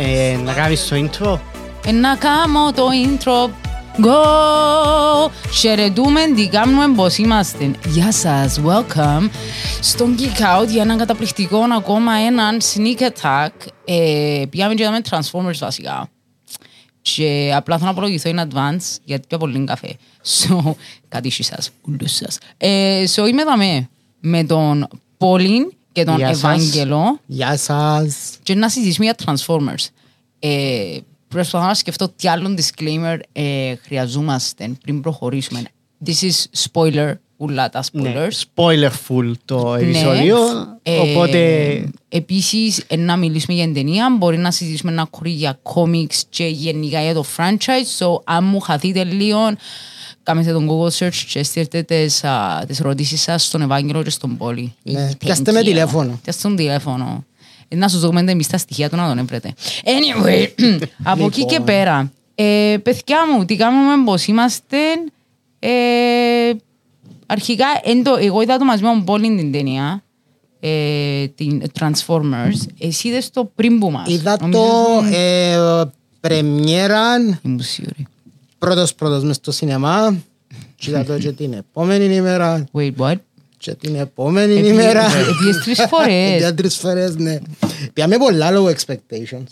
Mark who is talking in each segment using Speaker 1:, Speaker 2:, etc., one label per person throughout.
Speaker 1: Ε, να κάνεις το intro;
Speaker 2: Ε, να κάνω το intro. Go! Χαιρετούμε τι κάνουμε πως είμαστε. Γεια σας, welcome στον Geek Out για έναν καταπληκτικό ακόμα έναν sneak attack. Ε, πήγαμε και είδαμε Transformers βασικά. Και απλά θέλω να απολογηθώ in advance γιατί πια πολύ καφέ. So, κατήσι σας, ούλους σας. Ε, so, είμαι εδώ με τον Πόλιν και τον
Speaker 1: Γεια σας.
Speaker 2: Ευάγγελο
Speaker 1: Γεια σας.
Speaker 2: και να συζητήσουμε για Transformers. Ε, προσπαθώ να σκεφτώ τι άλλο disclaimer ε, χρειαζόμαστε πριν προχωρήσουμε. This is spoiler, ούλα τα
Speaker 1: Ναι,
Speaker 2: spoilers.
Speaker 1: spoiler full το επεισόδιο,
Speaker 2: Ε,
Speaker 1: οπότε
Speaker 2: Επίσης, ε, να μιλήσουμε για την ταινία, μπορεί να συζητήσουμε ένα κουρί για comics και γενικά για το franchise. So, αν μου χαθείτε λίγο, κάνετε τον Google search και στείλτε τις, α, τις ερωτήσεις σας στον Ευάγγελο και στον Πόλη.
Speaker 1: Ναι,
Speaker 2: Thank
Speaker 1: πιάστε με
Speaker 2: you.
Speaker 1: τηλέφωνο.
Speaker 2: Πιάστε τον τηλέφωνο. Ε, Να σας δούμε εμείς τα στοιχεία του να τον έβρετε. Anyway, από εκεί και
Speaker 1: Λοιπόν.
Speaker 2: πέρα. Ε, παιδιά μου, τι κάνουμε πως είμαστε. Ε, αρχικά, εν το, εγώ είδα το μαζί με τον Πόλη την ταινία. Ε, την Transformers. Εσύ είδες το πριν που μας.
Speaker 1: είδα
Speaker 2: Νομίζω
Speaker 1: το
Speaker 2: ήσουν-
Speaker 1: ε, πρεμιέρα
Speaker 2: Ήμουν σίγουρη.
Speaker 1: πρώτος πρώτος μες στο σινεμά και είδα το και την επόμενη ημέρα
Speaker 2: Wait, what?
Speaker 1: και την επόμενη
Speaker 2: Επί-
Speaker 1: ημέρα.
Speaker 2: ε, επίες τρεις φορές.
Speaker 1: Για τρεις φορές, ναι. Πήγαμε πολλά low expectations,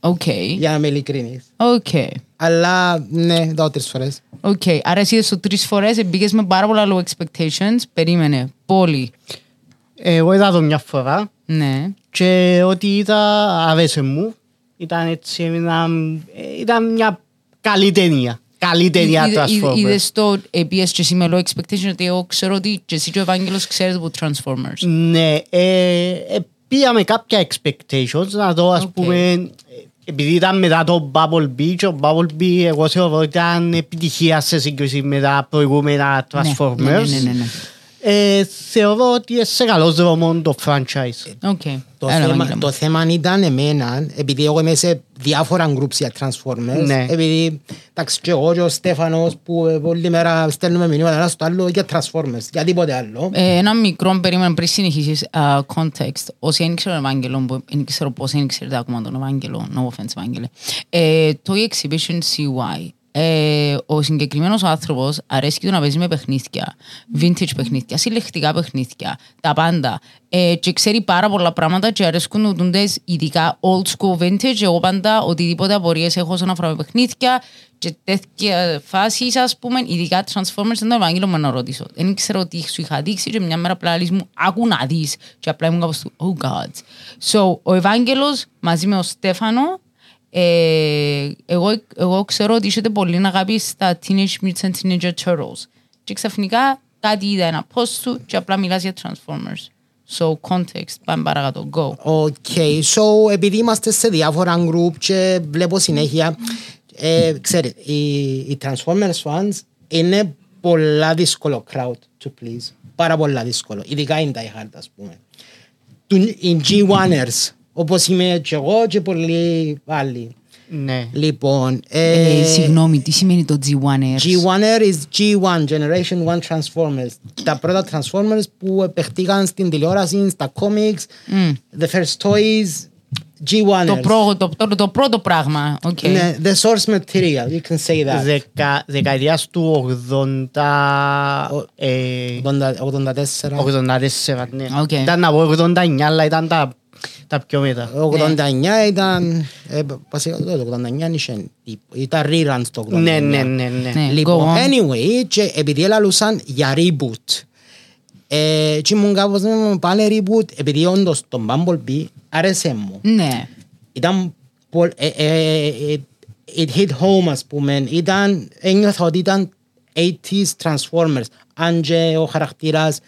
Speaker 2: Οκ.
Speaker 1: για να είμαι ειλικρινής.
Speaker 2: Οκ.
Speaker 1: Αλλά ναι, είδα τρεις φορές.
Speaker 2: Οκ. Άρα εσύ είδες το τρεις φορές, μπήκες με πάρα πολλά low expectations. Περίμενε. Πόλη.
Speaker 1: Εγώ είδα το μια φορά
Speaker 2: Ναι.
Speaker 1: και ό,τι είδα αρέσε μου. Ήταν έτσι, ήταν, ε, ήταν μια καλή ταινία. Καλή ταινία
Speaker 2: Είδε- είδε-
Speaker 1: Transformers.
Speaker 2: Είδες το επίες και εσύ με low expectation ότι εγώ ξέρω ότι και εσύ και ο Ευάγγελος ξέρετε από Transformers.
Speaker 1: Ναι, ε, ε, πήγαμε κάποια expectations να δω ας
Speaker 2: Οκ.
Speaker 1: πούμε ε, επειδή ήταν μετά το Bumblebee και ο Bumblebee εγώ θεωρώ ότι ήταν επιτυχία σε σύγκριση με τα προηγούμενα
Speaker 2: Ναι,
Speaker 1: Transformers.
Speaker 2: Ναι, ναι, ναι, ναι.
Speaker 1: Ε, θεωρώ ότι είναι σε καλός δρόμο το franchise.
Speaker 2: Οκ.
Speaker 1: Το,
Speaker 2: Έλα,
Speaker 1: θέμα,
Speaker 2: Ευάγγελο
Speaker 1: το
Speaker 2: μου.
Speaker 1: θέμα ήταν εμένα, επειδή εγώ είμαι σε διάφορα groups για Transformers,
Speaker 2: Ναι.
Speaker 1: επειδή εντάξει και εγώ και ο Στέφανος που ε, όλη μέρα στέλνουμε μηνύματα ένα στο άλλο για Transformers, για τίποτε άλλο.
Speaker 2: Ε, Ένα μικρό περίμενο πριν συνεχίσεις α, context. Όσοι δεν ξέρω τον Ευάγγελο, που δεν ξέρω πώς δεν ξέρετε ακόμα τον Ευάγγελο, no offense Ευάγγελε. Ε, Toy exhibition CY. Ε, ο συγκεκριμένος άνθρωπος αρέσει του να παίζει με παιχνίδια, vintage παιχνίδια, συλλεκτικά παιχνίδια, τα πάντα. Ε, και ξέρει πάρα πολλά πράγματα και αρέσκουν του τούντες ειδικά old school vintage. Εγώ πάντα οτιδήποτε απορίες έχω όσον αφορά με παιχνίδια και τέτοια φάση, ας πούμε, ειδικά Transformers, δεν το Ευάγγελο μου να ρωτήσω. Δεν ξέρω τι σου είχα δείξει και μια μέρα απλά λες μου, άκου να δεις. Και απλά ήμουν κάπως του, oh God. So, ο Ευάγγελος μαζί με τον Στέφανο ε, εγώ, εγώ ξέρω ότι είσαστε πολύ αγάπη στα Teenage Mutant Ninja Turtles. Και ξαφνικά κάτι είδα ένα post του και απλά μιλάς για Transformers. So, context, πάμε παρακάτω, go.
Speaker 1: Οκ, so επειδή είμαστε σε διάφορα group και βλέπω συνέχεια, ε, ξέρετε, οι, οι Transformers fans είναι πολλά δύσκολο crowd to please. Πάρα πολλά δύσκολο, ειδικά οι Die Hard ας πούμε. Του- Οι G1ers, όπως είμαι και εγώ και πολλοί άλλοι. Ναι. Λοιπόν,
Speaker 2: Ε,
Speaker 1: ε,
Speaker 2: συγγνώμη, τι σημαίνει το G1er.
Speaker 1: G1er is G1, Generation 1 Transformers. Τα πρώτα Transformers που παιχτήκαν στην τηλεόραση, στα comics, the first toys, G1ers.
Speaker 2: Το, πρω, το, το, το πρώτο πράγμα. Okay.
Speaker 1: Ναι, the source material, you can say that. Δεκα, δεκαετίας του 80...
Speaker 2: Oh.
Speaker 1: Ε, 84.
Speaker 2: Οκ.
Speaker 1: 84, ναι. Ήταν να πω 89, αλλά ήταν τα, τα πιο μετά. 89 ήταν, ε, βασικά το 89 είχε τύπο, ήταν reruns το 89. Ναι, ναι, ναι, ναι.
Speaker 2: Ναι.
Speaker 1: Λοιπόν,
Speaker 2: Go on.
Speaker 1: anyway, και επειδή έλαλουσαν για reboot, ε, και ήμουν κάπως «Μ, πάλι reboot, επειδή όντως τον Bumblebee άρεσε μου.
Speaker 2: Ναι.
Speaker 1: Ήταν πολ- ε, ε, ε, it hit home ας πούμε, ήταν, ένιωθα ότι ήταν 80s Transformers, αν και ο χαρακτήρας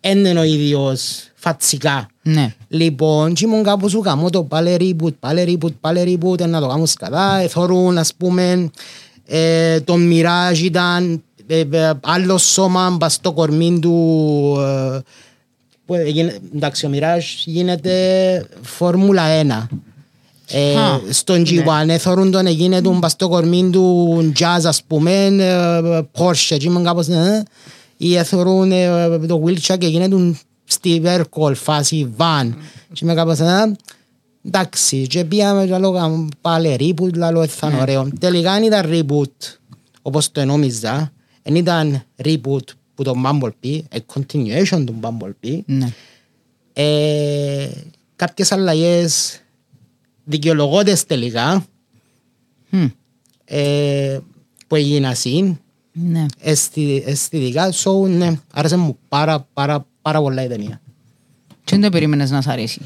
Speaker 1: δεν είναι ο ίδιος φατσικά.
Speaker 2: Ναι.
Speaker 1: Λοιπόν, και ήμουν κάπου σου καμώ το πάλι reboot, πάλι reboot, πάλι reboot, να το κάνουν σκατά, εθώρουν ας πούμε, ε, το Mirage ήταν ε, ε, άλλο σώμα πας στο κορμί του, ε, που έγινε- εντάξει ο Mirage γίνεται Φόρμουλα 1. Ε,
Speaker 2: Α,
Speaker 1: στον G1 εθωρούν τον έγινε του πας στο κορμί του jazz ας πούμε ε, Porsche και είμαι κάπως ε, ή εθωρούν ε, το wheelchair και έγινε του Steve Urkel φάση van και είμαι κάπως ε, εντάξει και πήγαμε και λέω πάλι reboot λέω θα είναι ωραίο τελικά δεν ήταν reboot όπως το νόμιζα δεν ήταν reboot που το Bumblebee a continuation του Bumblebee
Speaker 2: Ναι.
Speaker 1: ε, κάποιες αλλαγές δικαιολογώντες τελικά
Speaker 2: Μμ.
Speaker 1: ε, που έγιναν συν
Speaker 2: Ναι.
Speaker 1: αισθη- αισθητικά so, ναι, άρεσε μου πάρα πάρα πάρα πολλά η ταινία
Speaker 2: Και δεν το περίμενες να σ' αρέσει.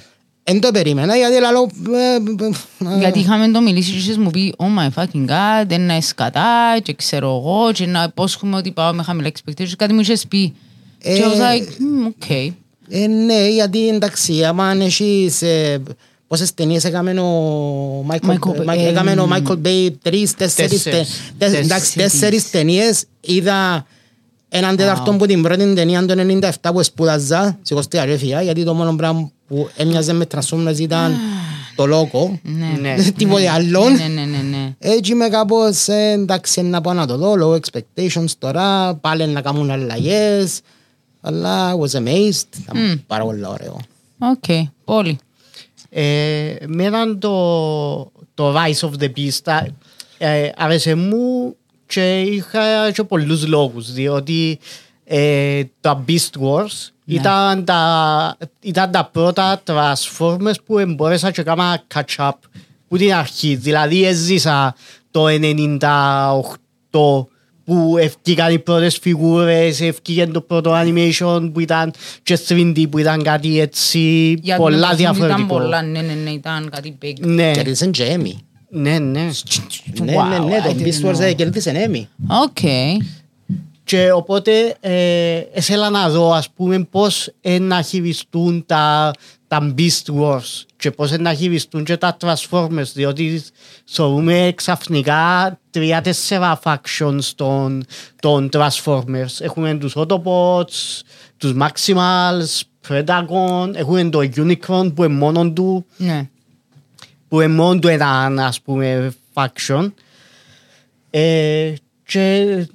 Speaker 1: Εν το περίμενα γιατί λαλό ε, ε, ε,
Speaker 2: Γιατί είχαμε το μιλήσει και εσείς μου πει «Oh my fucking god, δεν είναι σκατά και ξέρω εγώ και να υπόσχομαι ότι πάω με χαμηλά expectations». Κάτι μου είχες πει. Και I was like, «Hmm, okay».
Speaker 1: ε, ναι γιατί εντάξει άμα έχεις ε, πόσες ταινίες έκαμε ο Michael,
Speaker 2: Michael Bay,
Speaker 1: Michael-
Speaker 2: ε,
Speaker 1: έκαμε ο Michael Bay τρεις, τέσσερις,
Speaker 3: Τέσσερις.
Speaker 1: τε- τέσσερις, εντάξει,
Speaker 2: Τέσσερις.
Speaker 1: τέσσερις ταινίες είδα έναν τέταρτο που την πρώτη ταινία το 97 που σπούδαζα σηκωστή αρέφεια γιατί το μόνο πράγμα που έμοιαζε με Transformers ήταν το λόγο.
Speaker 3: Ναι.
Speaker 1: τίποτε άλλο
Speaker 2: Ναι, ναι, ναι, ναι.
Speaker 1: έτσι είμαι κάπως ε, εντάξει να πάω να το δω low expectations τώρα πάλι να κάνουν αλλαγές αλλά I was amazed ήταν πάρα πολύ ωραίο.
Speaker 2: Οκ, πολύ.
Speaker 3: Ε, Μέναν το, το Rise of the Beast ε, άρεσε μου και είχα και πολλούς λόγους διότι ε, τα Beast Wars
Speaker 2: Ναι.
Speaker 3: ήταν, τα, ήταν τα πρώτα Transformers που μπόρεσα και κάμα catch up που την αρχή δηλαδή έζησα το 98 που ευκήκαν οι πρώτες φιγούρες, ευκήκε το πρώτο animation που ήταν και 3D που ήταν κάτι έτσι
Speaker 2: Για
Speaker 3: πολλά
Speaker 2: την εποχή Ήταν
Speaker 3: διαφορετικό.
Speaker 2: πολλά, ναι, ναι, ναι, ήταν κάτι big.
Speaker 3: Ναι,
Speaker 1: κερδίσαν και Emmy
Speaker 3: ναι, ναι.
Speaker 1: ναι
Speaker 2: Wow,
Speaker 1: ναι ναι
Speaker 2: I
Speaker 1: το
Speaker 2: didn't
Speaker 1: Beast Wars
Speaker 2: know.
Speaker 1: ε, κερδίσαν Emmy
Speaker 2: Οκ.
Speaker 3: Και οπότε ε, ήθελα να δω ας πούμε πώς ε, να χειριστούν τα, τα Beast Wars και πώς ε, να χειριστούν και τα Transformers διότι θεωρούμε ξαφνικά τρία-τέσσερα factions των, των Transformers. Έχουμε τους Autobots, τους Maximals, Predagon, έχουμε το Unicron που είναι μόνο του
Speaker 2: Ναι.
Speaker 3: Που είναι μόνο του έναν ας πούμε faction ε, και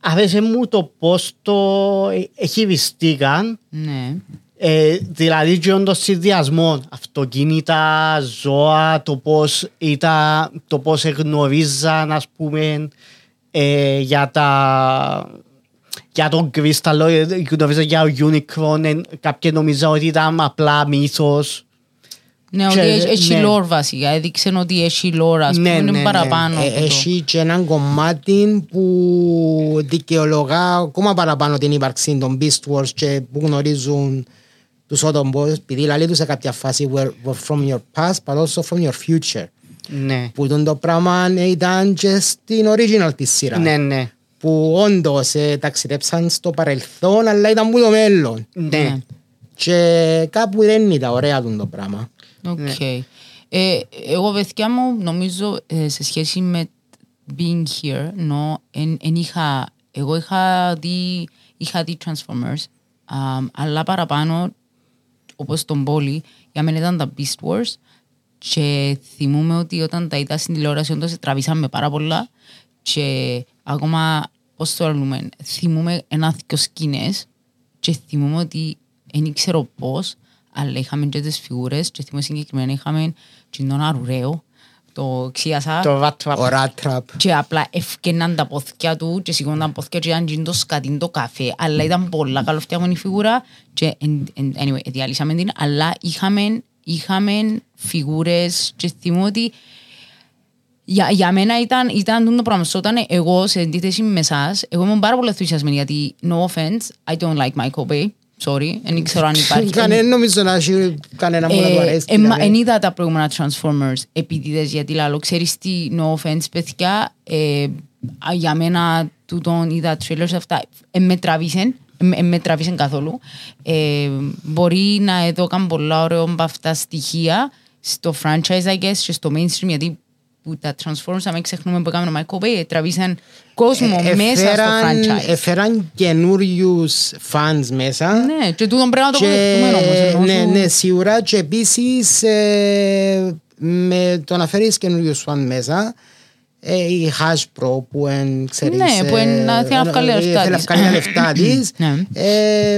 Speaker 3: άρεσε μου το πώς το ε, χειριστήκαν
Speaker 2: Ναι.
Speaker 3: ε, δηλαδή και το συνδυασμό αυτοκίνητα, ζώα, το πώς, ήταν, το πώς εγνωρίζαν ας πούμε ε, για τα για τον κρίσταλο, ε, γνωρίζαν για ο Unicron, ε, κάποιοι νομίζαν ότι ήταν απλά μύθος.
Speaker 2: Ναι,
Speaker 3: Και-
Speaker 2: ότι έχει- έχει
Speaker 3: ναι.
Speaker 2: lore βασικά. Έδειξε ότι έχει lore, ας
Speaker 3: Ναι,
Speaker 2: πούμε,
Speaker 3: ναι,
Speaker 2: είναι
Speaker 3: ναι.
Speaker 2: παραπάνω.
Speaker 1: Ε,
Speaker 2: από το-
Speaker 1: Έχει και έναν κομμάτι που δικαιολογά ακόμα παραπάνω την ύπαρξη των Beast Wars και που γνωρίζουν τους Autobots επειδή λέει τους σε κάποια φάση were, were from your past but also from your future
Speaker 3: Ναι,
Speaker 1: που τον το πράγμα ήταν και στην original της σειράς
Speaker 3: ναι, ναι.
Speaker 1: που όντως ε, ταξιδέψαν στο παρελθόν αλλά ήταν που το μέλλον
Speaker 3: ναι.
Speaker 1: και κάπου δεν ήταν ωραία τον το πράγμα
Speaker 2: Οκ.
Speaker 3: Ναι.
Speaker 2: Ε, εγώ παιδιά μου νομίζω ε, σε σχέση με being here, no, εν, εν είχα, εγώ είχα δει, είχα δει Transformers, αμ, αλλά παραπάνω, όπως τον Πόλη, για μένα ήταν τα Beast Wars και θυμούμαι ότι όταν τα είδα στην τηλεόραση όντως τραβήσαμε πάρα πολλά και ακόμα, πώς το λέμε, θυμούμαι ένα-δυο σκηνές και θυμούμαι ότι δεν ξέρω πώς, αλλά είχαμε και τις φιγούρες και θυμούμαι συγκεκριμένα είχαμε και τον αρουραίο, το ξίασα
Speaker 3: Το Rat Trap.
Speaker 1: ο Rat Trap
Speaker 2: και απλά ευκαιναν τα πόθηκια του και σηκώναν τα πόθηκια και ήταν τζιν το σκατίν το καφέ. Αλλά ήταν πολλά καλοφτιαγμένη φιγούρα και εν- εν- anyway, διαλύσαμε την, αλλά είχαμε, είχαμε φιγούρες και θυμώ ότι για, για μένα ήταν, ήταν το πράγμα. So, Όταν εγώ σε αντίθεση με εσάς, εγώ ήμουν πάρα πολύ ενθουσιασμένη γιατί no offense, I don't like Michael Bay. Sorry, δεν ξέρω αν υπάρχει.
Speaker 1: Κανένα νομίζω να έχει κανένα που να του αρέσει
Speaker 2: Ε,
Speaker 1: δηλαδή.
Speaker 2: Εν είδα τα προηγούμενα Transformers επίτηδες γιατί λαλό ξέρεις τι no offense παιδιά ε, α, για μένα τούτον είδα trailers αυτά ε, με τραβήσεν ε, με τραβήσεν καθόλου ε, μπορεί να εδώ κάνω πολλά ωραίο από αυτά τα στοιχεία στο franchise I guess και στο mainstream γιατί που τα Transformers να μην ξεχνούμε που έκαμε ο Michael Bay τραβήσαν κόσμο
Speaker 1: Ε,
Speaker 2: μέσα στο
Speaker 1: εφέραν-
Speaker 2: franchise
Speaker 1: Εφέραν καινούριους fans μέσα
Speaker 2: ναι και τούτον πρέπει να το
Speaker 1: και,
Speaker 2: αποδεχτούμε όμως ενώ
Speaker 1: ναι,
Speaker 2: σου-
Speaker 1: ναι, σίγουρα και επίσης ε, με το να φέρεις καινούριους φαν μέσα ε, η Hasbro που εν, ξέρεις,
Speaker 2: Ναι, που εν,
Speaker 1: ε,
Speaker 2: θέλει να βγάλει τα
Speaker 1: ε,
Speaker 2: λεφτά
Speaker 1: θέλει να
Speaker 2: της.
Speaker 1: βγάλει τα λεφτά της
Speaker 2: Ναι.
Speaker 1: ε,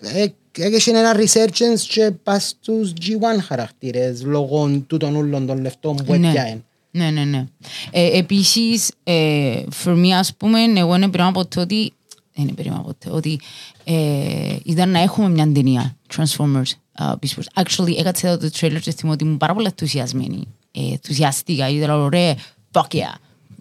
Speaker 1: ε, Έχει ένα resurgence και πας στους G1 χαρακτήρες λόγω τούτων όλων των λεφτών που
Speaker 2: Ναι.
Speaker 1: έπιαεν.
Speaker 2: Ναι, ναι, ναι. Ε, επίσης, ε, for me, ας πούμε, εγώ δεν περίμενα ποτέ ότι δεν περίμενα ποτέ ότι ε, ήταν να έχουμε μια ταινία Transformers uh, Beast Wars. Actually, έκατσα εδώ το trailer και θυμώ ότι ήμουν πάρα πολύ ενθουσιασμένη. Ε, ενθουσιαστήκα, γιατί λέω, ρε, fuck yeah,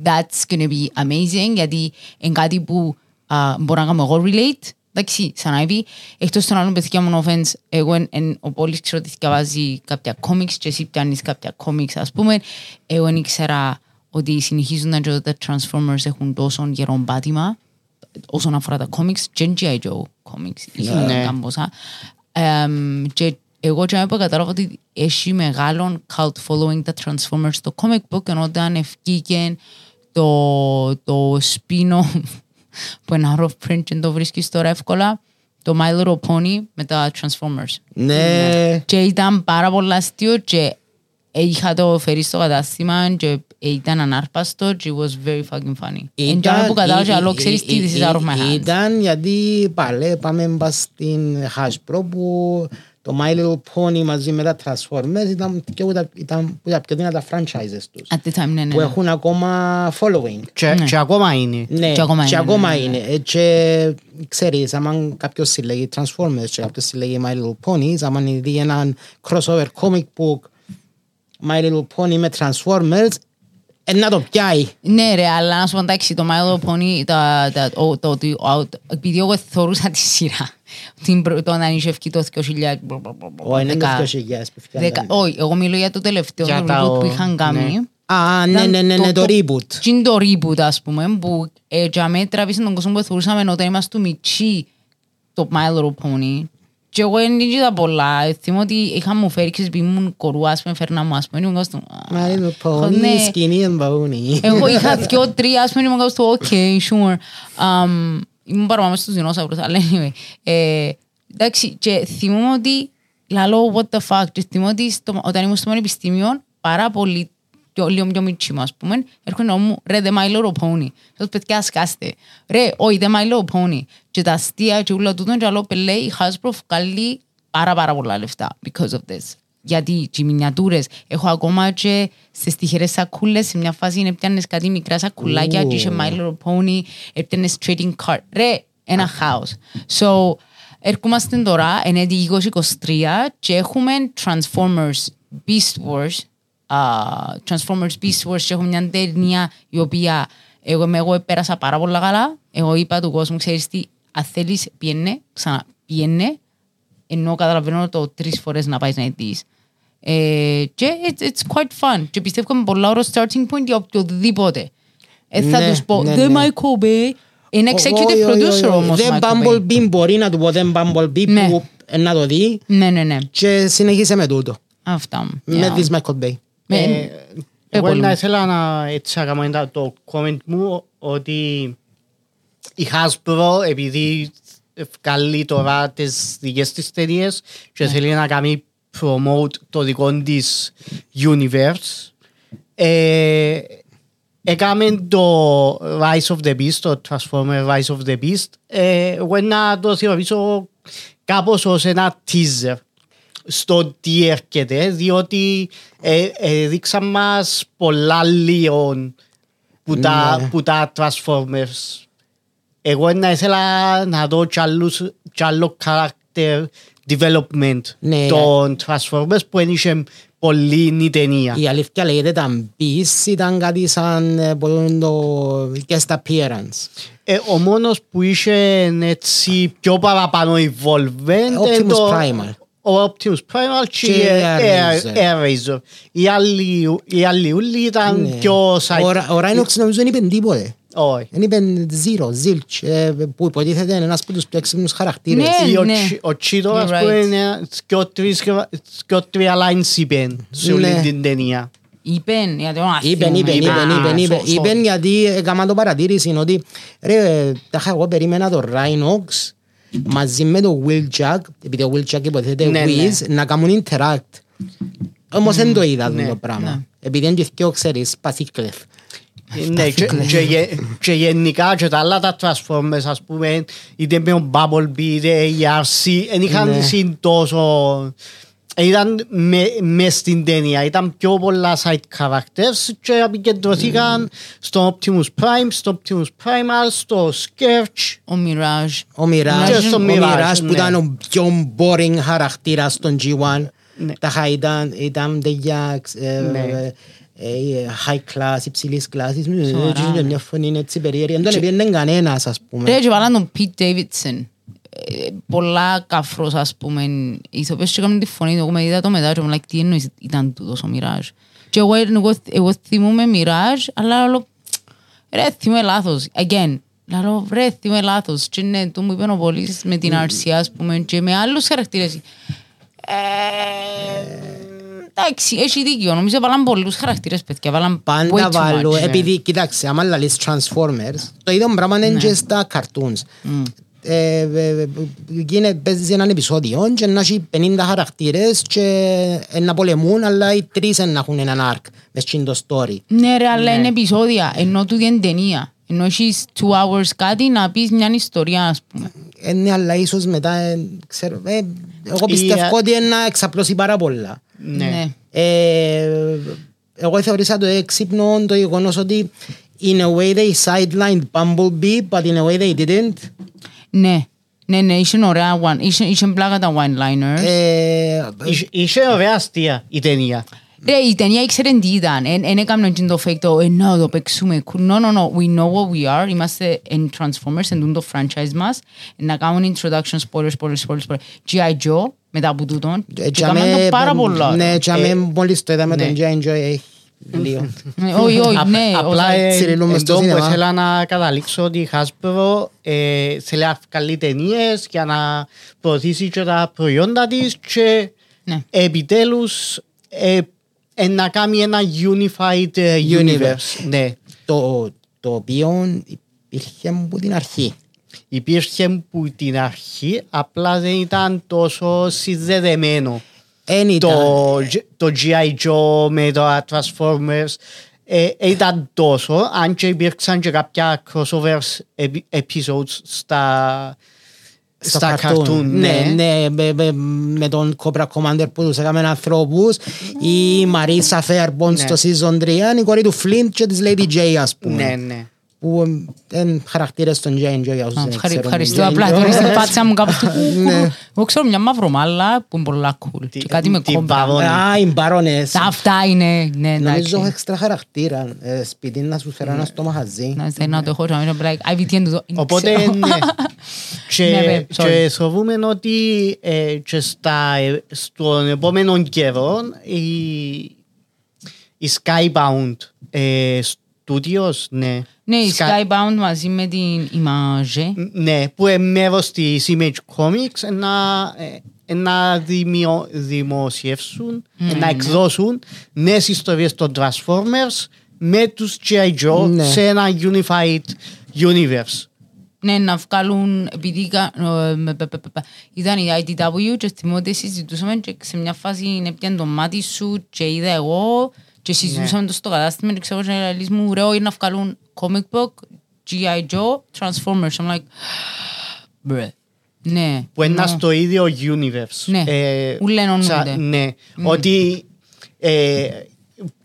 Speaker 2: that's gonna be amazing, γιατί είναι κάτι που uh, μπορώ να κάνω εγώ relate, Εντάξει, σαν Ivy, εκτός των άλλων παιδιά μου offense, εγώ εν, εν, ο Πόλης ξέρω ότι διαβάζει κάποια κόμιξ και εσύ πιάνεις κάποια κόμιξ, ας πούμε. Εγώ δεν ήξερα ότι συνεχίζουν να και τα Transformers έχουν τόσο γερό πάτημα όσον αφορά τα κόμιξ και G.I. Joe κόμιξ. Είχαν
Speaker 3: Ναι.
Speaker 2: κάμποσα. Εμ, και εγώ και που κατάλαβα ότι έχει μεγάλο cult following τα Transformers στο comic book ενώ όταν ευκήκε το, το spin-off που είναι out of print και το βρίσκεις τώρα εύκολα το My Little Pony με τα Transformers.
Speaker 1: Ναι,
Speaker 2: Και ήταν πάρα πολύ αστείο και είχα το φέρει στο κατάστημα και ήταν ανάρπαστο και it was very fucking funny. Εν τζάμε που κατάλαβα αλλά ξέρεις τι this is out of my hands.
Speaker 1: Ήταν γιατί πάλι πάμε πας στην Hasbro που το My Little Pony μαζί με τα Transformers ήταν, και που τα, ήταν που τα πιο δυνατά franchises τους
Speaker 2: At the time, ναι, ναι.
Speaker 1: που
Speaker 2: ναι.
Speaker 1: έχουν ακόμα following.
Speaker 3: Και,
Speaker 2: Ναι.
Speaker 3: και ακόμα είναι.
Speaker 1: Ναι,
Speaker 2: Και ακόμα
Speaker 1: και
Speaker 2: είναι,
Speaker 1: ακόμα
Speaker 2: ναι, ναι,
Speaker 1: είναι. Ε, Και ξέρεις, άμα κάποιος συλλέγει Transformers και κάποιος συλλέγει My Little Ponies, άμα δει έναν crossover comic book My Little Pony με Transformers, ε, να το πιάει.
Speaker 2: Ναι ρε, αλλά να σου πω εντάξει, το My Little Pony, τα- τα- ο- το ότι ο- επειδή εγώ θεωρούσα τη σειρά, την προ- το να είχε ευκεί το 2000...
Speaker 1: Όχι, είναι το
Speaker 2: δεκα-
Speaker 1: 2000 που
Speaker 2: δεκα-
Speaker 1: φτιάχνει.
Speaker 2: Όχι, εγώ μιλώ για το τελευταίο
Speaker 3: Για
Speaker 2: reboot
Speaker 3: τα-
Speaker 2: που είχαν κάνει.
Speaker 3: ναι.
Speaker 1: Α, ναι,
Speaker 2: Ήταν
Speaker 1: ναι, ναι, ναι, το reboot.
Speaker 2: Τι είναι το reboot, ας πούμε, που ε, για μέ τραβήσε τον κόσμο που θεωρούσαμε όταν είμαστε μητσί το My Little Pony. Και εγώ δεν είδα πολλά. Ε, Θυμώ ότι είχα μου φέρει, ξέρεις, επειδή ήμουν κορού, ας πούμε, φέρνα μου, ας πούμε, ήμουν κάτω στο...
Speaker 1: My Little
Speaker 2: «Α,
Speaker 1: Pony,
Speaker 2: ναι».
Speaker 1: skinny and bony.
Speaker 2: Εγώ είχα δυο, τρία, ας πούμε, ήμουν κάτω στο ok, sure. Um, ήμουν παραπάνω στους δεινόσαυρους, αλλά anyway. Ε, εντάξει, και θυμούμαι ότι λαλό what the fuck, και θυμούμαι ότι στο, όταν ήμουν στο πανεπιστήμιο, πάρα πολύ πιο, λίγο πιο μίτσι μου, ας πούμε, έρχονται να μου, ρε, the My Little Pony. Σας παιδιά, σκάστε. Ρε, όχι, the My Little Pony. Και τα αστεία και όλα τούτον, και άλλο πελέ, η Hasbro βγάλει πάρα πάρα πολλά λεφτά because of this. Γιατί και οι μινιατούρες, έχω ακόμα και στις τυχερές σακούλες, σε μια φάση έπιανες κάτι μικρά σακουλάκια και είχε My Little Pony, έπιανες trading card. Ρε, ένα χάος. So, έρχομαστε τώρα, είναι τη 2023 και έχουμε Transformers Beast Wars, uh, Transformers Beast Wars και έχουμε μια ταινία η οποία εγώ, είμαι- εγώ πέρασα πάρα πολλά καλά. Εγώ είπα του κόσμου, ξέρεις τι, αν θέλεις πιένε, ξανά πιένε, ενώ καταλαβαίνω το τρεις φορές να πάεις να δεις. Ε, και it's, it's quite fun. Και πιστεύω με πολλά ωραίο starting point για οποιοδήποτε. Ε, θα
Speaker 1: Ναι,
Speaker 2: τους πω,
Speaker 1: ναι,
Speaker 2: δεν
Speaker 1: ναι.
Speaker 2: Michael Bay. Είναι
Speaker 1: Όχι,
Speaker 2: executive
Speaker 1: όχι, όχι,
Speaker 2: producer
Speaker 1: όχι.
Speaker 2: όμως.
Speaker 1: Δεν
Speaker 2: Michael Bay.
Speaker 1: Bumblebee μπορεί να του πω δεν Bumblebee
Speaker 2: Ναι.
Speaker 1: που ε, να το δει
Speaker 2: Ναι, ναι, ναι.
Speaker 1: και συνεχίσε με τούτο.
Speaker 2: Αυτά.
Speaker 1: Με
Speaker 2: Yeah.
Speaker 1: this Michael Bay.
Speaker 2: Με-
Speaker 3: Ε, Εγώ
Speaker 2: πολύ.
Speaker 3: να ήθελα να έτσι να κάνω ένα- το comment μου ότι η Hasbro επειδή βγάλει τώρα τις δικές της ταινίες και θέλει να κάνει promote το δικό της universe ε, έκαμε το Rise of the Beast, το Transformer Rise of the Beast ε, εγώ να το θεωρήσω κάπως ως ένα teaser στο τι έρχεται, διότι ε, ε, δείξαν μας πολλά λίγο που, τα,
Speaker 1: Ναι.
Speaker 3: που τα Transformers. Εγώ να ήθελα να δω κι, άλλους, κι άλλο character development
Speaker 1: Ναι.
Speaker 3: των Transformers που ένιξε πολύ η ταινία.
Speaker 1: Η αλήθεια λέγεται ήταν Beast, ήταν κάτι σαν ε, που είναι το guest appearance.
Speaker 3: Ε, ο μόνος που είχε έτσι πιο παραπάνω involvement
Speaker 1: Optimus
Speaker 3: είναι το,
Speaker 1: Primal.
Speaker 3: Ο Optimus Primal και,
Speaker 1: Και
Speaker 3: η
Speaker 1: Air
Speaker 3: Air,
Speaker 1: Razor.
Speaker 3: Air Razor. Οι άλλοι, οι άλλοι ούλοι ήταν
Speaker 1: Ναι.
Speaker 3: πιο
Speaker 1: Ο
Speaker 3: side.
Speaker 1: Ρα- Ο Rhinox νομίζω δεν είπε τίποτε.
Speaker 3: Όχι.
Speaker 1: Δεν είπε zero, zilch, ε, που υποτίθεται είναι ένας από τους πιο έξυπνους χαρακτήρες.
Speaker 2: Ναι.
Speaker 3: Ή ο
Speaker 2: ναι.
Speaker 3: Τσι- Ο Τσίτο,
Speaker 2: You're
Speaker 3: ας
Speaker 2: right.
Speaker 3: πούμε, είναι δυο τρεις- δυο τρία lines είπε σε όλη
Speaker 1: Ναι.
Speaker 3: την ταινία.
Speaker 2: Είπεν, γιατί εγώ
Speaker 1: Είπεν, είπεν,
Speaker 2: θυμούμαι.
Speaker 1: είπεν,
Speaker 2: Α,
Speaker 1: είπεν, είπεν,
Speaker 3: sorry.
Speaker 1: είπεν γιατί έκανα το παρατήρηση είναι ότι ρε, τάχα εγώ περίμενα το Rhinox μαζί με το Wheeljack, επειδή ο Wheeljack υποτίθεται
Speaker 3: Ναι, ναι.
Speaker 1: Whiz, να κάνουν interact. Όμως δεν το είδα
Speaker 3: ναι,
Speaker 1: το πράγμα. Επειδή είναι και ο ξέρεις, πασίκλεφ.
Speaker 3: Ναι, και- και γε- και γενικά και τα άλλα τα Transformers ας πούμε είτε με τον Bumblebee είτε η RC δεν είχαν
Speaker 1: Ναι.
Speaker 3: συν τόσο ήταν με- μες στην ταινία ήταν πιο πολλά side characters και επικεντρωθήκαν στο Optimus Prime, στο Optimus Primal, στο Scourge
Speaker 2: Ο Mirage.
Speaker 1: Ο Μιράζ,
Speaker 3: Και στο
Speaker 1: ο
Speaker 3: Mirage,
Speaker 1: Μιράζ που
Speaker 3: ναι.
Speaker 1: ήταν ο πιο boring χαρακτήρας στον G1.
Speaker 3: Ναι.
Speaker 1: Τα χα ήταν, ήταν τέτοια ε,
Speaker 3: Ναι.
Speaker 1: ε, ε, high class, υψηλής κλάσης.
Speaker 2: Σοβαρά,
Speaker 1: Ε,
Speaker 2: ναι.
Speaker 1: Μια φωνή είναι έτσι περίεργη. Δεν τον έπαιρνε κανένας ας πούμε.
Speaker 2: Ρε και βάλαν τον Pete Davidson. Ε, Πολλά καφρός ας πούμε. Ηθοποιός και έκαναν τη φωνή του. Εγώ με είδα το μετά και μου λέει τι εννοείς ήταν τούτος ο Mirage. Και εγώ, εγώ, εγώ θυμούμαι Mirage αλλά λέω ρε θυμούμαι λάθος. Again. Λέω ρε θυμούμαι λάθος. Και είναι το μου είπε ο Πολύς με την Αρσία ας πούμε και με άλλους χαρακτήρες. Ε, Εντάξει, έχει δίκιο. Νομίζω βάλαν πολλούς χαρακτήρες παιδιά. Βάλαν way
Speaker 1: Πάντα
Speaker 2: too
Speaker 1: βάλω,
Speaker 2: much.
Speaker 1: επειδή, κοιτάξτε, άμα λαλείς Transformers, το ίδιο πράγμα είναι και στα cartoons. Ε, ε, ε, γίνεται, παίζεις έναν επεισόδιο και να έχει 50 χαρακτήρες και ε, να πολεμούν, αλλά οι τρεις να έχουν έναν arc μες στην το story.
Speaker 2: Ναι ρε, αλλά είναι επεισόδια, ενώ του είναι ταινία. Ενώ έχεις two hours κάτι να πεις μια ιστορία, ας πούμε.
Speaker 1: Ε, ναι, αλλά ίσως μετά, ε, ξέρω, ε, εγώ
Speaker 3: Ή,
Speaker 1: πιστεύω
Speaker 3: ε,
Speaker 1: ότι είναι να εξαπλώσει πάρα πολλά.
Speaker 3: Ναι.
Speaker 1: Ε, εγώ θεωρήσα το έξυπνο το γεγονός ότι in a way they sidelined Bumblebee, but in a way they didn't.
Speaker 2: Ναι, ναι, ναι, είχε ωραία one, είχε, είχε πλάκα τα one-liners.
Speaker 1: Ε,
Speaker 3: Είχε- Είχε ωραία αστεία η ταινία.
Speaker 2: Ρε, η ταινία ήξερε τι ήταν, εν έκαμε το fake το, ε, να το παίξουμε. No, no, no, we know what we are, είμαστε in Transformers, εν το franchise μας, να κάνουν introduction, spoilers, spoilers, spoilers, spoilers. G.I. Joe, μετά από τούτον,
Speaker 1: ε,
Speaker 2: και έκαμε το πάρα πολλά.
Speaker 1: Ναι, και αμέ
Speaker 3: Ε,
Speaker 1: μόλις το είδαμε
Speaker 3: ναι.
Speaker 1: τον G.I. Joe, ε, λίγο.
Speaker 2: Ναι, Όχι, όχι,
Speaker 3: Απ-
Speaker 2: ναι.
Speaker 3: Απλά
Speaker 2: όχι.
Speaker 3: ε,
Speaker 1: Τσιριλούμε στο
Speaker 3: εδώ που
Speaker 1: σινεμά.
Speaker 3: ήθελα να καταλήξω ότι η Hasbro ε, θέλει να βγάλει ταινίες για να προωθήσει και τα προϊόντα της και
Speaker 2: Ναι.
Speaker 3: επιτέλους ε, ε, να κάνει ένα unified ε, universe.
Speaker 1: Universe.
Speaker 3: Ναι.
Speaker 1: το, το οποίο υπήρχε από την αρχή.
Speaker 3: Υπήρχε που την αρχή, απλά δεν ήταν τόσο συνδεδεμένο.
Speaker 1: Εν ήταν.
Speaker 3: το, το G.I. Joe με το Transformers ε, ήταν τόσο, αν και υπήρξαν και κάποια crossovers επι- episodes στα, στα, cartoon.
Speaker 1: Ναι, ναι, με, με, με τον Cobra Commander που τους έκαμε ανθρώπους, η Marisa Fairborn
Speaker 3: Ναι.
Speaker 1: στο season 3, η κόρη του Flint και της Lady J, ας πούμε.
Speaker 3: ναι, ναι.
Speaker 1: Που είναι χαρακτήρες των J&J, για όσους
Speaker 2: Α,
Speaker 1: δεν
Speaker 2: ευχαρι-
Speaker 1: ξέρουν.
Speaker 2: Ευχαριστώ,
Speaker 1: J&J.
Speaker 2: απλά τώρα στην πάτσα μου κάπου του
Speaker 1: Ναι.
Speaker 2: Εγώ ξέρω μια μαυρομάλα που είναι πολλά cool.
Speaker 3: Τι-
Speaker 2: Και κάτι με
Speaker 3: την
Speaker 2: κόμπρα.
Speaker 3: Baron.
Speaker 1: Α, οι μπαρόνες.
Speaker 2: Τα Αυτά είναι, ναι,
Speaker 1: Νομίζω έχω
Speaker 2: εντάξει.
Speaker 1: έξτρα χαρακτήρα. Ε, Σπίτι να σου φέρω ένας στο μαχαζί.
Speaker 2: Να είστε να το έχω, να μην είναι like, «Ай, τι είναι τούτο». Δεν
Speaker 3: Οπότε
Speaker 2: ξέρω.
Speaker 3: ναι. και,
Speaker 2: Ναι, ναι, sorry.
Speaker 3: και θεωρούμε ότι ε, και στα, ε, στον επόμενο καιρό η, η Skybound ε, Studios, ναι.
Speaker 2: Ναι, η
Speaker 3: Sky-
Speaker 2: Skybound μαζί με την Image.
Speaker 3: Ναι, που είναι μέρος της Image Comics ε, να, ε, να δημιο, δημοσιεύσουν, ε, να εκδώσουν νέες ιστορίες των Transformers με τους G.I. Joe
Speaker 1: Ναι.
Speaker 3: σε ένα unified universe.
Speaker 2: Ναι, να βγάλουν, επειδή κα- ε, με- πε- πε- πε- πε- ήταν η IDW και θυμώ ότι συζητούσαμε και σε μια φάση έπιαν το μάτι σου και είδα εγώ και συζητούσαμε το στο κατάστημα και ξέρω και λες μου ρε όχι να βγάλουν comic book, G.I. Joe, Transformers. I'm like, μπρε. Ναι.
Speaker 3: που είναι
Speaker 2: no.
Speaker 3: στο ίδιο universe.
Speaker 2: Ναι. Ούλα ενώνονται.
Speaker 3: ναι. Ότι ε,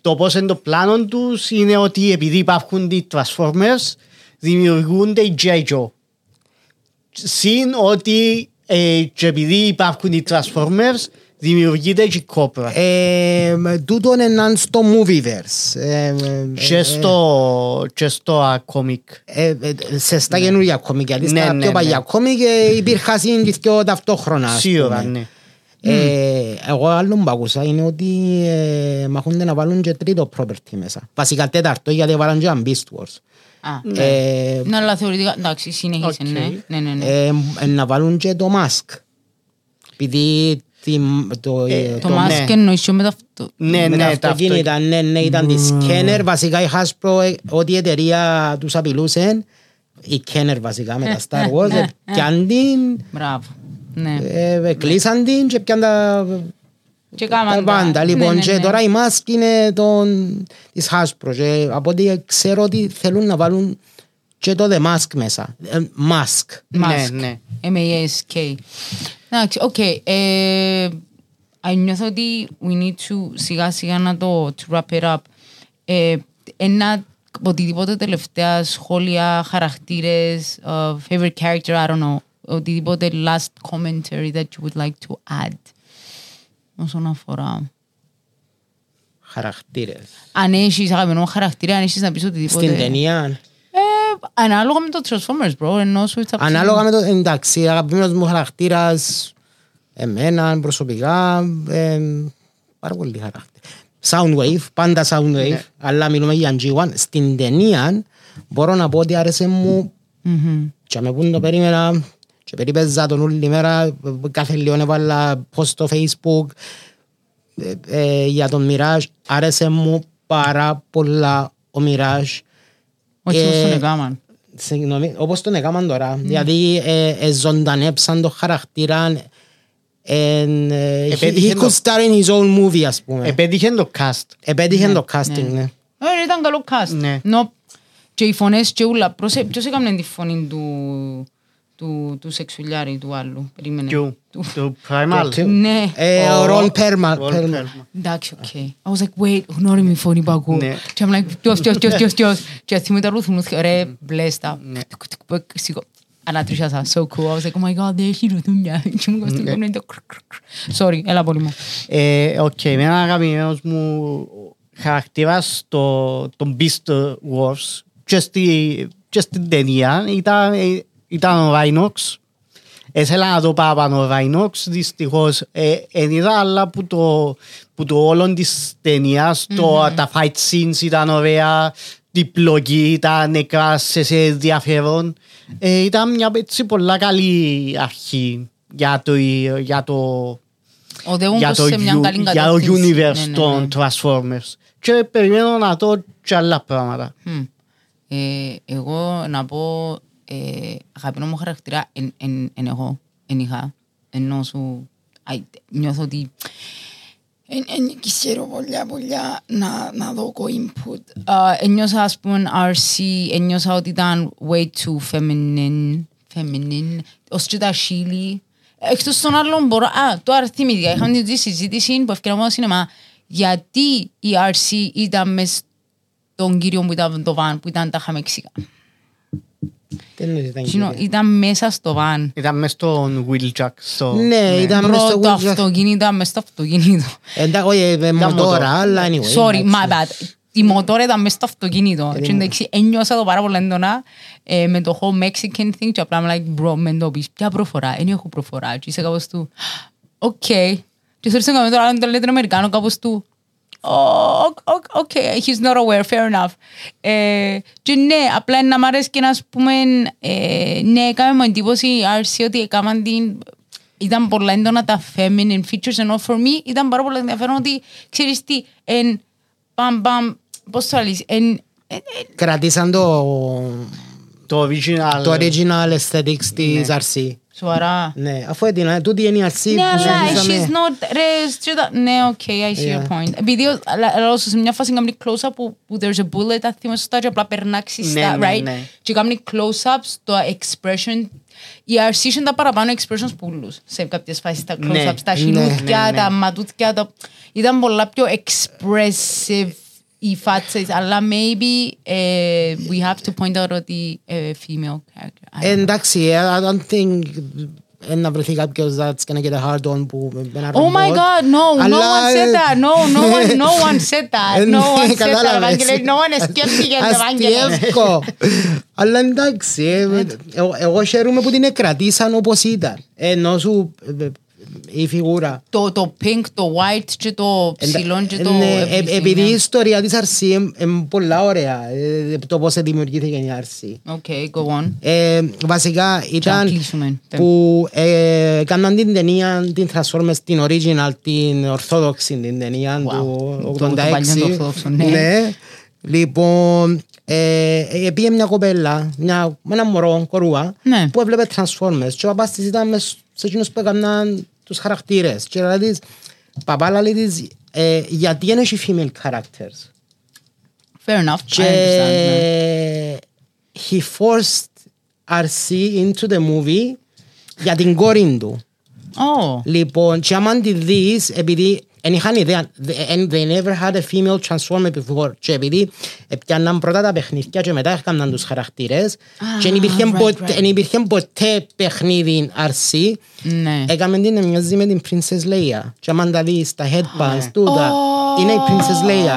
Speaker 3: το πώς είναι το πλάνο τους είναι ότι επειδή υπάρχουν οι Transformers δημιουργούνται οι G.I. Joe. Συν ότι ε, και επειδή υπάρχουν οι Transformers δημιουργείται και η Cobra.
Speaker 1: Ε, με τούτον είναι στο Movieverse. Ε, ε,
Speaker 3: και στο, και στο α, comic.
Speaker 1: ε, ε, σε στα καινούργια κόμικ, γιατί
Speaker 3: Ναι,
Speaker 1: στα
Speaker 3: ναι,
Speaker 1: πιο
Speaker 3: ναι.
Speaker 1: παλιά κόμικ ε, υπήρχαν συνδυθκιο ταυτόχρονα. ας
Speaker 3: Σίγουρα,
Speaker 1: πούμε.
Speaker 3: ναι.
Speaker 1: Ε, εγώ άλλο που άκουσα είναι ότι ε, μαχούνται να βάλουν και τρίτο property μέσα. Βασικά τέταρτο γιατί βάλουν και ένα Beast Wars.
Speaker 2: Α,
Speaker 1: Ε,
Speaker 2: Ναι, αλλά θεωρητικά, εντάξει, συνέχισε,
Speaker 3: Οκ.
Speaker 2: ναι. Ναι, ναι, ναι.
Speaker 1: ε, ε, να βάλουν και το Mask. Επειδή την- το, ε,
Speaker 2: Το
Speaker 3: το-
Speaker 2: mask
Speaker 3: ναι.
Speaker 2: εννοείς και με το αυτό.
Speaker 3: Ναι,
Speaker 1: με τα
Speaker 3: ναι, τα
Speaker 1: αυτοκίνητα, ναι, ναι, ήταν τη Kenner, βασικά η Hasbro, ε, ό,τι η εταιρεία τους απειλούσε, η Kenner βασικά με τα Star Wars, ε, πιάν την,
Speaker 2: Μπράβο. Ναι.
Speaker 1: ε, ε, κλείσαν την και πιάν τα
Speaker 2: Και κάμαν
Speaker 1: Τα
Speaker 2: τα.
Speaker 1: πάντα.
Speaker 2: Ναι,
Speaker 1: Λοιπόν,
Speaker 2: ναι,
Speaker 1: και
Speaker 2: ναι.
Speaker 1: τώρα η Mask είναι τον, της Hasbro και από ό,τι ξέρω ότι θέλουν να βάλουν και το The Mask μέσα. Ε, Mask.
Speaker 2: Mask.
Speaker 3: Ναι, ναι.
Speaker 2: M-A-S-K. Εντάξει, οκ. Ε, α, Νιώθω ότι we need to σιγά σιγά να το to wrap it up. Ε, Ένα οτιδήποτε τελευταία σχόλια, χαρακτήρες, uh, favorite character, I don't know, οτιδήποτε last commentary that you would like to add όσον αφορά.
Speaker 1: Χαρακτήρες.
Speaker 2: Αν έχεις αγαπημένο χαρακτήρα, αν έχεις να πεις οτιδήποτε.
Speaker 1: Στην ταινία.
Speaker 2: Ε, ανάλογα με το Transformers, bro. Ενώ σου it's up to you.
Speaker 1: Ανάλογα με το. Εντάξει, αγαπημένος μου χαρακτήρας. Εμένα προσωπικά. Ε, πάρα πολύ χαρακτήρα. Soundwave, πάντα Soundwave, αλλά μιλούμε για G1. Στην ταινία μπορώ να πω ότι άρεσε μου
Speaker 2: Μμμ.
Speaker 1: και με πούν το περίμενα και περίπαιζα τον όλη μέρα, κάθε λίγο έβαλα post στο facebook ε, ε, για τον Mirage. Άρεσε μου πάρα πολλά ο Mirage.
Speaker 2: Όχι
Speaker 1: Ε,
Speaker 2: όπως τον έκαναν.
Speaker 1: Συγγνώμη, όπως τον έκαναν τώρα. Δηλαδή, ε, ε, ζωντανέψαν το χαρακτήρα. And, ε, he,
Speaker 3: Επέτυχε
Speaker 1: he
Speaker 3: το-
Speaker 1: could star in his own movie, ας πούμε.
Speaker 3: Επέτυχε το cast.
Speaker 1: Επέτυχε το casting, ναι.
Speaker 2: Ε, ήταν καλό cast.
Speaker 3: Ναι.
Speaker 2: No, και οι φωνές και ούλα. Προσε- Ποιος έκαμε τη φωνή του, του, του σεξουλιάρη του άλλου. Περίμενε.
Speaker 3: Του,
Speaker 2: Του-
Speaker 3: του Primal.
Speaker 1: Του-
Speaker 2: Ναι.
Speaker 1: Ε, ο
Speaker 3: Ο-
Speaker 1: Ron Perlman.
Speaker 3: Ron
Speaker 1: Perlman.
Speaker 3: Perlman.
Speaker 2: Εντάξει, OK. I was like, wait, γνώριμη φωνή που ακούω.
Speaker 3: Ναι.
Speaker 2: Και I'm like, ποιος, ποιος, ποιος, ποιος, ποιος. Και θυμούμαι τα ρουθουνούθια, ρε, μπλέστα.
Speaker 3: Ναι.
Speaker 2: Σηκώ. Ανατρίχιασα, so cool. I was like, oh my god, έχει ρουθούνια. Και μου
Speaker 3: Ναι.
Speaker 2: κοστούν το κρ, κρ, κρ. Sorry, έλα πολύ μου.
Speaker 3: Ε, Οκ, με έναν αγαπημένος μου χαρακτήρας το, τον Beast Wars και, στη, και στην ταινία ήταν, ε, ήταν ο Rhinox. Ήθελα να το πάω πάνω ο Rhinox, δυστυχώς ε, εν είδα αλλά που το, που το όλο της ταινίας, το, τα fight scenes ήταν ωραία, η πλοκή ήταν εκράσε σε ενδιαφέρον. Ε, ήταν μια έτσι πολλά καλή αρχή για το, για το
Speaker 2: Οδεύουν
Speaker 3: για
Speaker 2: προς
Speaker 3: το,
Speaker 2: σε μια
Speaker 3: u-
Speaker 2: καλή
Speaker 3: για το
Speaker 2: κατεύθυνση.
Speaker 3: universe
Speaker 2: Ναι, ναι,
Speaker 3: των
Speaker 2: ναι.
Speaker 3: Transformers. Και περιμένω να δω και άλλα πράγματα.
Speaker 2: Μμ. Ε, εγώ να πω ε, αγαπημένο μου χαρακτήρα εν, εν, εν εγώ, εν είχα, ενώ σου αι, νιώθω ότι εν, εν ξέρω πολλά πολλά να, να δω κο input. Uh, ένιωσα ας πούμε RC, ένιωσα ότι ήταν way too feminine, feminine, ως και τα σίλη. Εκτός των άλλων μπορώ, α, τώρα θυμήθηκα, είχαμε τη συζήτηση που ευκαιρία μου στο σινεμά, γιατί η RC ήταν μες τον κύριο που ήταν το βαν, που ήταν τα χαμεξικά.
Speaker 1: Τι εννοείς ήταν
Speaker 2: Εκείνο
Speaker 1: κύριε;
Speaker 2: Ήταν μέσα στο βαν.
Speaker 3: Ήταν μες στον Will Jack. Στο...
Speaker 1: Ναι, ήταν μες στο
Speaker 2: Πρώτο
Speaker 1: Wheeljack.
Speaker 2: αυτοκίνητο, ήταν μες στο αυτοκίνητο.
Speaker 1: Εντάξει, όχι, ε, με
Speaker 3: μοτόρα.
Speaker 1: μοτόρα, αλλά anyway.
Speaker 2: Sorry,
Speaker 1: εντάξει.
Speaker 2: my bad. Η μοτόρα ήταν μες στο αυτοκίνητο. Και εντάξει, ένιωσα το πάρα πολύ έντονα ε, με το whole Mexican thing και απλά είμαι like, bro, μεν το πεις, ποια προφορά, δεν έχω προφορά. Και είσαι κάπως του, οκ. Και θεωρήσα να τώρα, αν το λέτε Αμερικάνο, κάπως του, oh, ok, okay, he's not aware, fair enough. Ε, και ναι, απλά να μ' αρέσει και να πούμε, ε, ναι, έκαμε μου εντύπωση η Arcee ότι έκαναν την, ήταν πολλά έντονα τα feminine features, ενώ for me ήταν πάρα πολύ ενδιαφέρον ότι, ξέρεις τι, εν, παμ, παμ, πώς το λες, εν, εν, εν,
Speaker 1: Κρατήσαν το,
Speaker 3: Το original.
Speaker 1: το original aesthetics της RC.
Speaker 2: Σοβαρά.
Speaker 1: Ναι, αφού έτεινα, τούτη είναι η RC
Speaker 2: Ναι,
Speaker 1: που
Speaker 2: αλλά
Speaker 1: συζητήσαμε.
Speaker 2: she's not, ρε, στρίδα- ναι, ok, I see your
Speaker 1: Yeah.
Speaker 2: point. Επειδή, ο- αλλά- αλλά όσο σε μια φάση κάνει close-up που, που there's a bullet, θα θυμάσαι σωστά και απλά περνάξει
Speaker 3: Ναι,
Speaker 2: στα,
Speaker 3: ναι,
Speaker 2: right?
Speaker 3: ναι.
Speaker 2: Και κάνει close-up στο expression. Η RC είναι τα παραπάνω expressions πουλούς σε κάποιες φάσεις, τα
Speaker 3: Ναι,
Speaker 2: close-ups, τα
Speaker 1: ναι,
Speaker 2: χιλούθια,
Speaker 3: ναι, ναι.
Speaker 2: τα ματούθια, τα... ήταν πολλά πιο expressive οι φάτσες, αλλά maybe ε, we have to point out ότι ε, female character. I don't know.
Speaker 1: Εντάξει, I don't think ε, να βρεθεί κάποιος that's gonna get a hard on που με ένα
Speaker 2: Oh my
Speaker 1: ρομπότ.
Speaker 2: god, no, no
Speaker 1: Αλλά,
Speaker 2: one said
Speaker 1: ε,
Speaker 2: that. No, no one, no one said that.
Speaker 1: Ε,
Speaker 2: No
Speaker 1: ναι,
Speaker 2: one said that,
Speaker 1: κατάλαβες.
Speaker 2: Ευάγγελε. No one σκέφτηκε το Ευάγγελε.
Speaker 1: Αστιεύκο. Αλλά εντάξει, ε, εγώ- εγώ χαίρομαι που την εκρατήσαν όπως ήταν. Ενώ σου ε, ε, η φιγούρα.
Speaker 2: Το, το pink, το white και το ψηλό και το
Speaker 1: Ναι, ε,
Speaker 2: everything,
Speaker 1: επειδή
Speaker 2: ναι.
Speaker 1: η ιστορία της RC είναι πολλά ωραία, ε, το πώς δημιουργήθηκε η RC.
Speaker 2: Okay, go on.
Speaker 1: Ε, βασικά ήταν
Speaker 2: κλείσουμε.
Speaker 1: που ε, κάναν την ταινία την Transformers την original, την ορθόδοξη την ταινία
Speaker 2: Wow.
Speaker 1: του
Speaker 2: Το- το
Speaker 1: 86.
Speaker 2: παλιό το ορθόδοξο, ναι.
Speaker 1: Λοιπόν, ε, ε, πήγε μια κοπέλα, μια, με ένα μωρό, κορούα,
Speaker 2: Ναι.
Speaker 1: που έβλεπε Transformers και ο παπάς της ήταν μες σε εκείνους που έκαναν τους χαρακτήρες και δηλαδή της, παπάλα λέει της, ε, γιατί δεν έχει female characters.
Speaker 2: Fair enough. I
Speaker 1: Και
Speaker 2: understand, ναι.
Speaker 1: he forced RC into the movie για την κόρη του.
Speaker 2: Oh,
Speaker 1: Λοιπόν, και άμα τη δεις, επειδή εν είχαν ιδέα, and they never had a female transformer before. Και επειδή έπιαναν πρώτα τα παιχνίδια και μετά έκαναν τους χαρακτήρες και εν υπήρχε,
Speaker 2: right,
Speaker 1: ποτέ,
Speaker 2: right.
Speaker 1: εν υπήρχε ποτέ παιχνίδι Arcee,
Speaker 2: ναι.
Speaker 1: έκαμε την να μοιάζει με την Princess Leia. Και άμα τα δεις, τα headbands, τούτα,
Speaker 2: Oh,
Speaker 1: είναι η Princess Leia.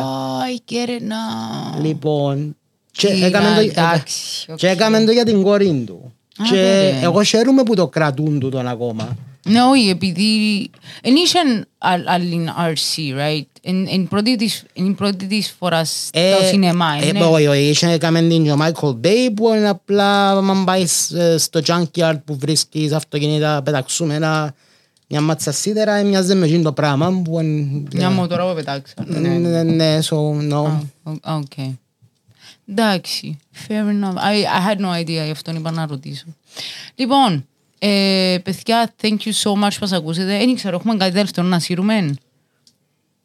Speaker 2: I get it now.
Speaker 1: Λοιπόν, και
Speaker 2: Κοίτα,
Speaker 1: έκαμε το,
Speaker 2: εντάξει,
Speaker 1: και
Speaker 2: οκ.
Speaker 1: έκαμε το για την κόρη του.
Speaker 2: Α,
Speaker 1: Και
Speaker 2: βέβαια.
Speaker 1: εγώ χαίρομαι που το κρατούν του τον ακόμα.
Speaker 2: Ναι, όχι, επειδή... Εν είχαν άλλ- άλλη Arcee, right? Εν- εν πρώτη της- εν η πρώτη της φοράς στο σινεμά,
Speaker 1: ε,
Speaker 2: ναι.
Speaker 1: όχι, όχι, είχε έκαμε την και ο Michael Bay που είναι απλά άμα πάει ε, στο junkyard που βρίσκεις αυτοκίνητα πεταξούμενα μια μάτσα σίδερα μοιάζει με εκείνο το πράγμα που είναι-
Speaker 2: Μια μοτόρα που πετάξα.
Speaker 1: Ναι, ναι, ναι, so no.
Speaker 2: Α, οκ. Εντάξει, fair enough. I, I had no idea, γι' αυτό είπα να ρωτήσω. Λοιπόν, ε, παιδιά, thank you so much που μας ακούσετε. Δεν ξέρω, έχουμε κάτι δεύτερο να σύρουμε.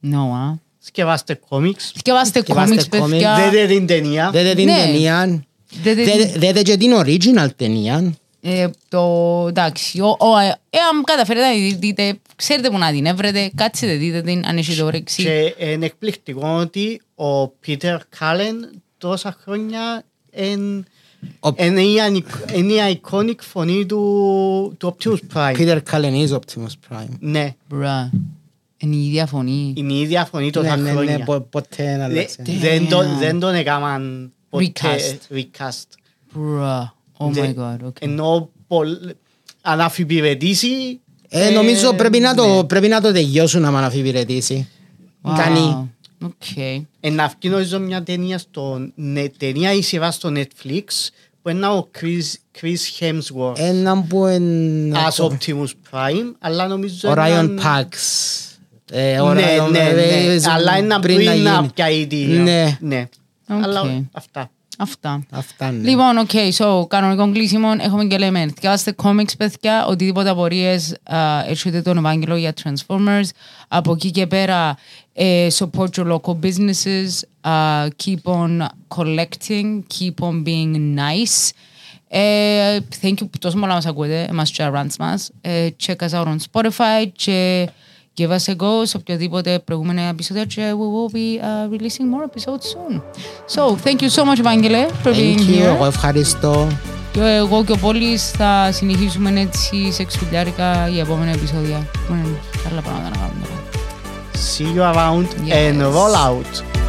Speaker 2: No, α.
Speaker 3: Σκευάστε κόμιξ.
Speaker 2: Σκευάστε
Speaker 1: Σκευάστε
Speaker 2: κόμιξ,
Speaker 1: κόμιξ.
Speaker 2: παιδιά.
Speaker 3: Δείτε την ταινία.
Speaker 1: Δέτε την
Speaker 2: Ναι.
Speaker 1: ταινία.
Speaker 2: Δέτε την-
Speaker 1: Δέτε- Δέτε και την original ταινία.
Speaker 2: Ε, το, εντάξει, ο, ο, ε, εάν καταφέρετε να τη δείτε, ξέρετε που να την έβρετε, κάτσετε δείτε την, αν έχετε όρεξη.
Speaker 3: Και είναι εκπληκτικό ότι ο Πίτερ Κάλεν τόσα χρόνια εν-
Speaker 1: Ο
Speaker 3: είναι η ανικ- είναι η iconic φωνή του, του Optimus Prime;
Speaker 1: Peter Cullen is Optimus Prime.
Speaker 3: Ναι,
Speaker 2: Μπρα, είναι η ίδια φωνή.
Speaker 3: είναι η ίδια φωνή
Speaker 1: Ναι,
Speaker 3: τόσα
Speaker 1: ναι, ναι,
Speaker 3: χρόνια.
Speaker 1: πο- ποτέ να
Speaker 3: Δε-
Speaker 1: αλλάξει.
Speaker 3: Δεν τον-
Speaker 2: Damn.
Speaker 3: δεν τον έκαναν ποτέ
Speaker 2: Recast.
Speaker 3: recast.
Speaker 2: Μπρα, oh my
Speaker 3: Δε-
Speaker 2: god, okay.
Speaker 3: Ενώ πολλ- αν αφιπηρετήσει...
Speaker 1: Ε, νομίζω πρέπει να
Speaker 3: ναι.
Speaker 1: το, πρέπει να το τελειώσουν άμα να αφιπηρετήσει.
Speaker 2: Wow.
Speaker 1: Κάνει.
Speaker 2: Okay.
Speaker 3: Ε, να βγει νομίζω μια ταινία, στο, ναι, ταινία ή σειρά στο Netflix που είναι ο Chris, Chris Hemsworth
Speaker 1: Έναν που είναι...
Speaker 3: as Optimus Prime, αλλά νομίζω
Speaker 1: Orion
Speaker 3: έναν-
Speaker 1: Pax. Ε, ο
Speaker 3: Ναι,
Speaker 1: Ryan-
Speaker 3: ναι,
Speaker 1: ε,
Speaker 3: ναι.
Speaker 1: ε,
Speaker 3: Αλλά είναι
Speaker 1: πριν
Speaker 3: πριν να
Speaker 1: γίνει.
Speaker 3: πιάει τη...
Speaker 1: Ναι.
Speaker 3: Ναι.
Speaker 2: Οκ.
Speaker 3: Αλλά αυτά.
Speaker 2: Αυτά.
Speaker 1: Αυτά ναι.
Speaker 2: Λοιπόν, OK, so, κανονικό κλείσιμο έχουμε και λέμε. Διαβάστε comics, παιδιά, οτιδήποτε απορίες α, έρχεται τον Ευάγγελο για Transformers. Από εκεί και πέρα, ε, support your local businesses, uh, keep on collecting, keep on being nice. Ε, thank you που τόσο πολλά μας ακούτε, εμάς και rants μας. Ε, check us out on Spotify και give us a go σε οποιοδήποτε προηγούμενο επεισόδιο και we will be uh, releasing more episodes soon. So, thank you so much, Ευάγγελε, for being
Speaker 1: Thank you,
Speaker 2: here.
Speaker 1: εγώ ευχαριστώ.
Speaker 2: Και εγώ και ο Πόλης θα συνεχίσουμε έτσι σε εξφυλιάρικα για επόμενα επεισόδια. Έχουμε άλλα πράγματα να κάνουμε.
Speaker 3: See you around
Speaker 2: Yes.
Speaker 3: and roll out.